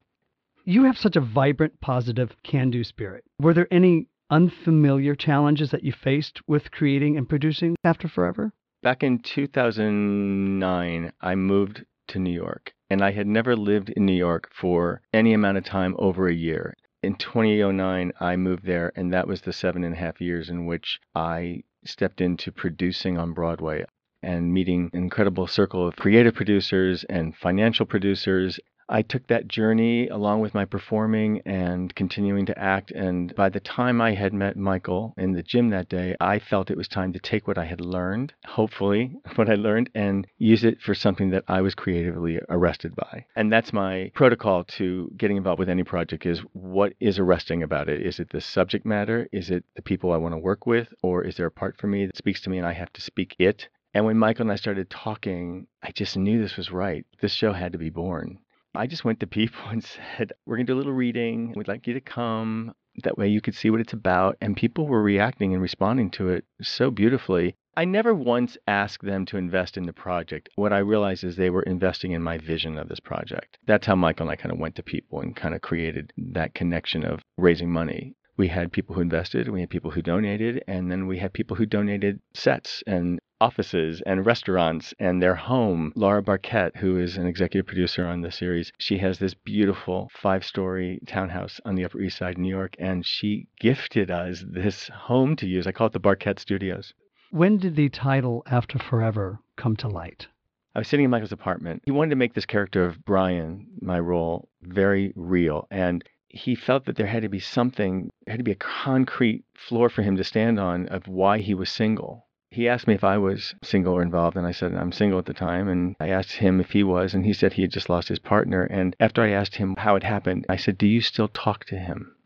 You have such a vibrant, positive, can do spirit. Were there any unfamiliar challenges that you faced with creating and producing After Forever? Back in 2009, I moved to New York, and I had never lived in New York for any amount of time over a year. In 2009, I moved there, and that was the seven and a half years in which I stepped into producing on Broadway and meeting an incredible circle of creative producers and financial producers I took that journey along with my performing and continuing to act. And by the time I had met Michael in the gym that day, I felt it was time to take what I had learned, hopefully, what I learned, and use it for something that I was creatively arrested by. And that's my protocol to getting involved with any project is what is arresting about it? Is it the subject matter? Is it the people I want to work with? Or is there a part for me that speaks to me and I have to speak it? And when Michael and I started talking, I just knew this was right. This show had to be born. I just went to people and said, We're going to do a little reading. We'd like you to come. That way you could see what it's about. And people were reacting and responding to it so beautifully. I never once asked them to invest in the project. What I realized is they were investing in my vision of this project. That's how Michael and I kind of went to people and kind of created that connection of raising money we had people who invested, we had people who donated, and then we had people who donated sets and offices and restaurants and their home. Laura Barquette, who is an executive producer on the series, she has this beautiful five story townhouse on the Upper East Side, New York, and she gifted us this home to use. I call it the Barquette Studios. When did the title After Forever come to light? I was sitting in Michael's apartment. He wanted to make this character of Brian, my role, very real. And he felt that there had to be something, there had to be a concrete floor for him to stand on of why he was single. He asked me if I was single or involved, and I said I'm single at the time. And I asked him if he was, and he said he had just lost his partner. And after I asked him how it happened, I said, Do you still talk to him?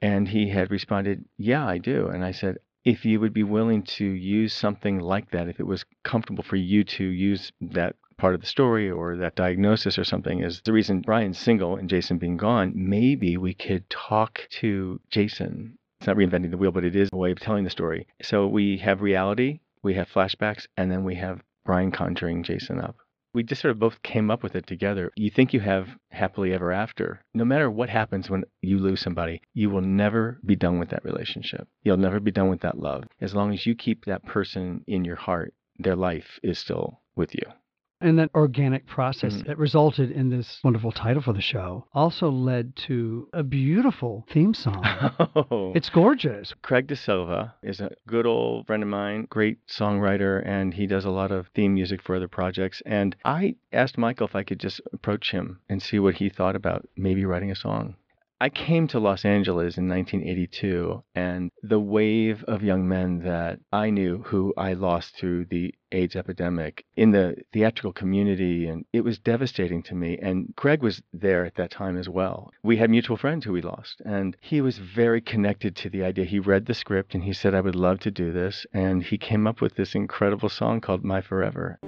And he had responded, Yeah, I do. And I said, if you would be willing to use something like that, if it was comfortable for you to use that part of the story or that diagnosis or something is the reason Brian's single and Jason being gone. Maybe we could talk to Jason. It's not reinventing the wheel, but it is a way of telling the story. So we have reality, we have flashbacks, and then we have Brian conjuring Jason up. We just sort of both came up with it together. You think you have happily ever after. No matter what happens when you lose somebody, you will never be done with that relationship. You'll never be done with that love. As long as you keep that person in your heart, their life is still with you. And that organic process Mhm. that resulted in this wonderful title for the show also led to a beautiful theme song. Oh. it's gorgeous. Craig De Silva is a good old friend of mine, great songwriter, and he does a lot of theme music for other projects. And I asked Michael if I could just approach him and see what he thought about maybe writing a song. I came to Los Angeles in 1982, and the wave of young men that I knew who I lost through the AIDS epidemic in the theatrical community, and it was devastating to me. And Craig was there at that time as well. We had mutual friends who we lost, and he was very connected to the idea. He read the script and he said, I would love to do this. And he came up with this incredible song called My Forever.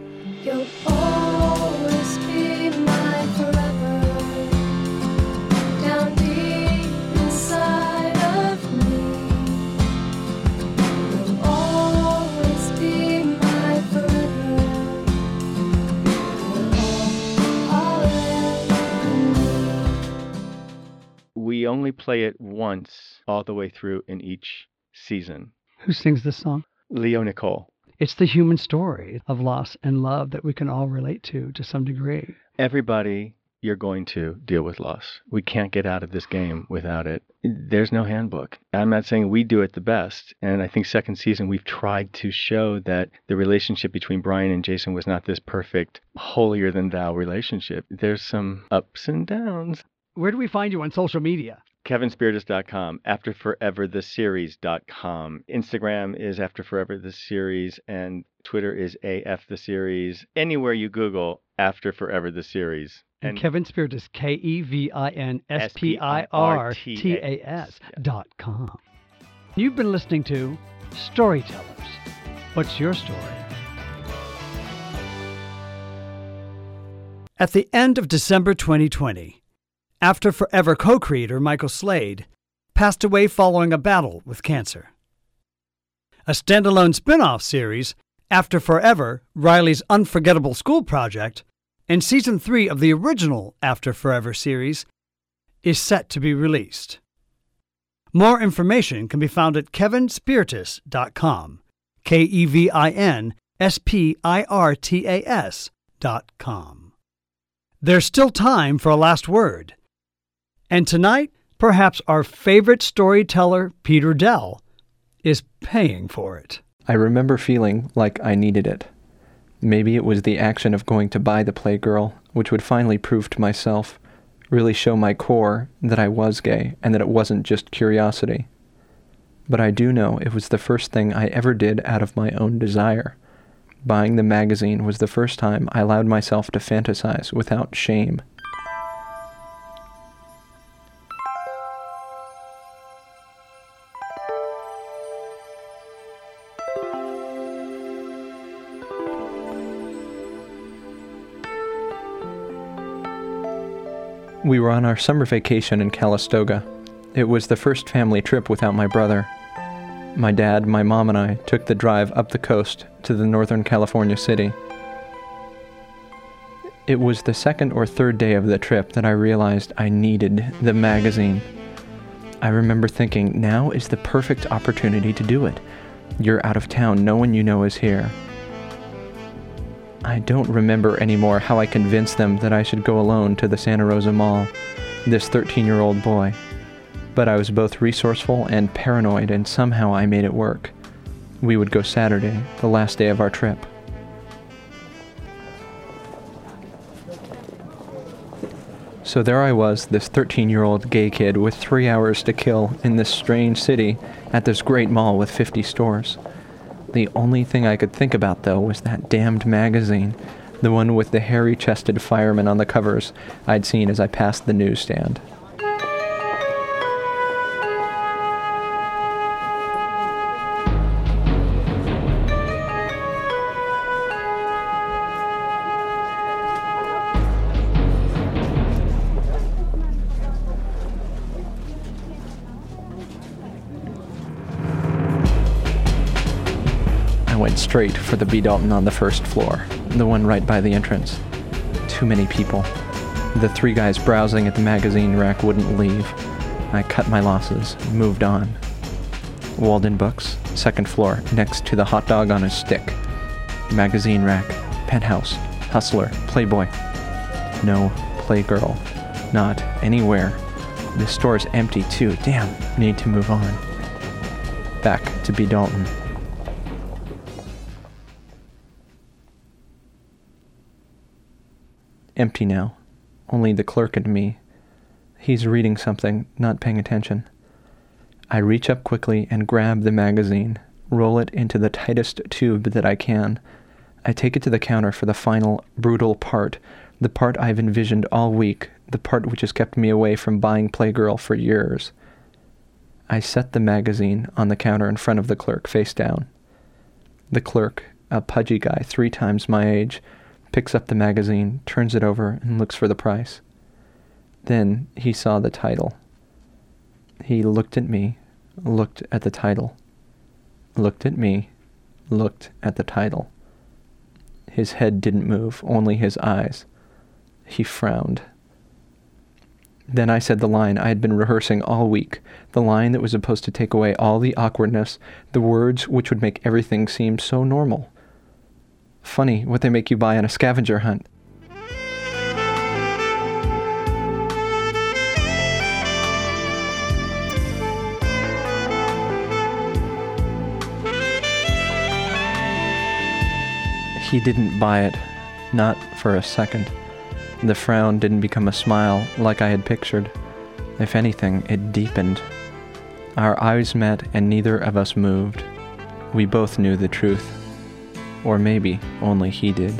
We only play it once all the way through in each season. Who sings this song? Leo Nicole. It's the human story of loss and love that we can all relate to to some degree. Everybody, you're going to deal with loss. We can't get out of this game without it. There's no handbook. I'm not saying we do it the best. And I think second season, we've tried to show that the relationship between Brian and Jason was not this perfect, holier than thou relationship. There's some ups and downs. Where do we find you on social media? KevinSpirtas.com, AfterForeverTheSeries.com. Instagram is After Forever the Series, and Twitter is AF the Series. Anywhere you Google After Forever the Series. And Kevin Spirtas, K E V I N S P I R T A S dot com. You've been listening to Storytellers. What's your story? At the end of December 2020, After Forever co creator Michael Slade passed away following a battle with cancer. A standalone spin off series, After Forever Riley's Unforgettable School Project, and season three of the original After Forever series is set to be released. More information can be found at kevinspirtas.com. K E V I N S P I R T A S dot com. There's still time for a last word. And tonight, perhaps our favorite storyteller, Peter Dell, is paying for it. I remember feeling like I needed it. Maybe it was the action of going to buy the Playgirl, which would finally prove to myself, really show my core that I was gay and that it wasn't just curiosity. But I do know it was the first thing I ever did out of my own desire. Buying the magazine was the first time I allowed myself to fantasize without shame. We were on our summer vacation in Calistoga. It was the first family trip without my brother. My dad, my mom, and I took the drive up the coast to the Northern California city. It was the second or third day of the trip that I realized I needed the magazine. I remember thinking, now is the perfect opportunity to do it. You're out of town, no one you know is here. I don't remember anymore how I convinced them that I should go alone to the Santa Rosa Mall, this 13 year old boy. But I was both resourceful and paranoid, and somehow I made it work. We would go Saturday, the last day of our trip. So there I was, this 13 year old gay kid with three hours to kill in this strange city at this great mall with 50 stores. The only thing I could think about, though, was that damned magazine, the one with the hairy chested fireman on the covers I'd seen as I passed the newsstand. Straight for the B. Dalton on the first floor, the one right by the entrance. Too many people. The three guys browsing at the magazine rack wouldn't leave. I cut my losses, moved on. Waldenbooks, second floor, next to the hot dog on a stick. Magazine rack, penthouse, hustler, playboy. No playgirl. Not anywhere. This store's empty too. Damn, need to move on. Back to B. Dalton. Empty now. Only the clerk and me. He's reading something, not paying attention. I reach up quickly and grab the magazine, roll it into the tightest tube that I can. I take it to the counter for the final, brutal part, the part I've envisioned all week, the part which has kept me away from buying Playgirl for years. I set the magazine on the counter in front of the clerk, face down. The clerk, a pudgy guy three times my age, picks up the magazine, turns it over, and looks for the price. Then he saw the title. He looked at me, looked at the title, looked at me, looked at the title. His head didn't move, only his eyes. He frowned. Then I said the line I had been rehearsing all week, the line that was supposed to take away all the awkwardness, the words which would make everything seem so normal. Funny what they make you buy on a scavenger hunt. He didn't buy it, not for a second. The frown didn't become a smile like I had pictured. If anything, it deepened. Our eyes met and neither of us moved. We both knew the truth. Or maybe only he did.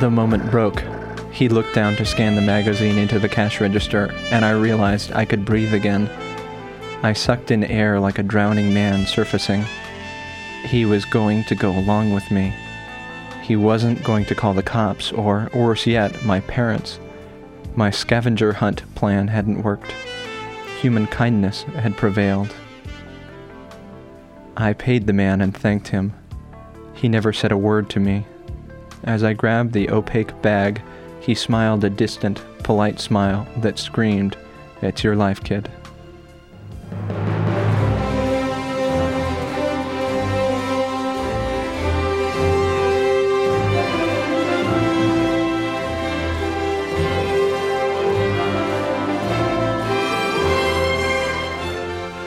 The moment broke. He looked down to scan the magazine into the cash register, and I realized I could breathe again. I sucked in air like a drowning man surfacing. He was going to go along with me. He wasn't going to call the cops, or, worse yet, my parents. My scavenger hunt plan hadn't worked. Human kindness had prevailed. I paid the man and thanked him. He never said a word to me. As I grabbed the opaque bag, he smiled a distant, polite smile that screamed, It's your life, kid.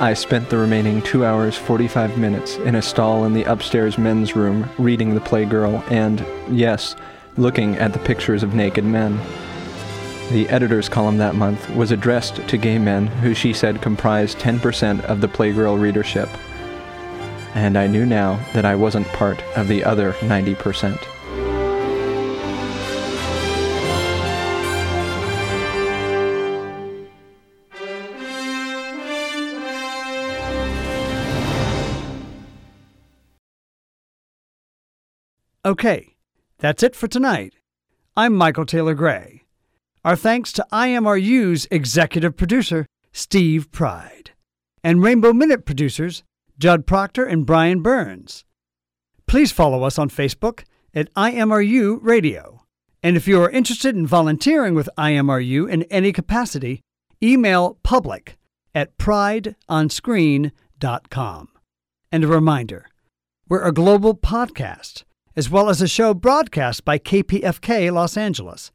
I spent the remaining 2 hours 45 minutes in a stall in the upstairs men's room reading The Playgirl and, yes, looking at the pictures of naked men. The editor's column that month was addressed to gay men who she said comprised 10% of the Playgirl readership. And I knew now that I wasn't part of the other 90%. Okay, that's it for tonight. I'm Michael Taylor Gray. Our thanks to IMRU's executive producer, Steve Pride, and Rainbow Minute producers, Judd Proctor and Brian Burns. Please follow us on Facebook at IMRU Radio. And if you are interested in volunteering with IMRU in any capacity, email public at prideonscreen.com. And a reminder we're a global podcast as well as a show broadcast by KPFK Los Angeles.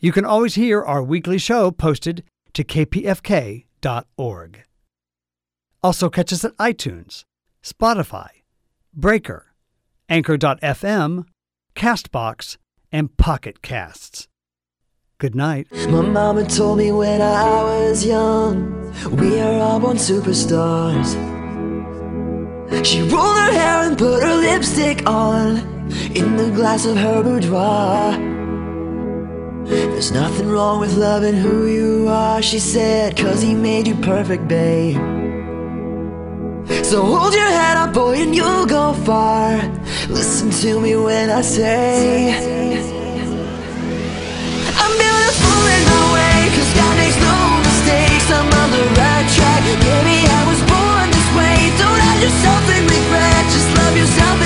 You can always hear our weekly show posted to kpfk.org. Also, catch us at iTunes, Spotify, Breaker, Anchor.fm, Castbox, and Pocket Casts. Good night. My mama told me when I was young, we are all born superstars. She rolled her hair and put her lipstick on in the glass of her boudoir. There's nothing wrong with loving who you are, she said, cause he made you perfect, babe. So hold your head up, boy, and you'll go far. Listen to me when I say, I'm beautiful in my way, cause God makes no mistakes. I'm on the right track, baby, I was born this way. Don't add yourself in regret, just love yourself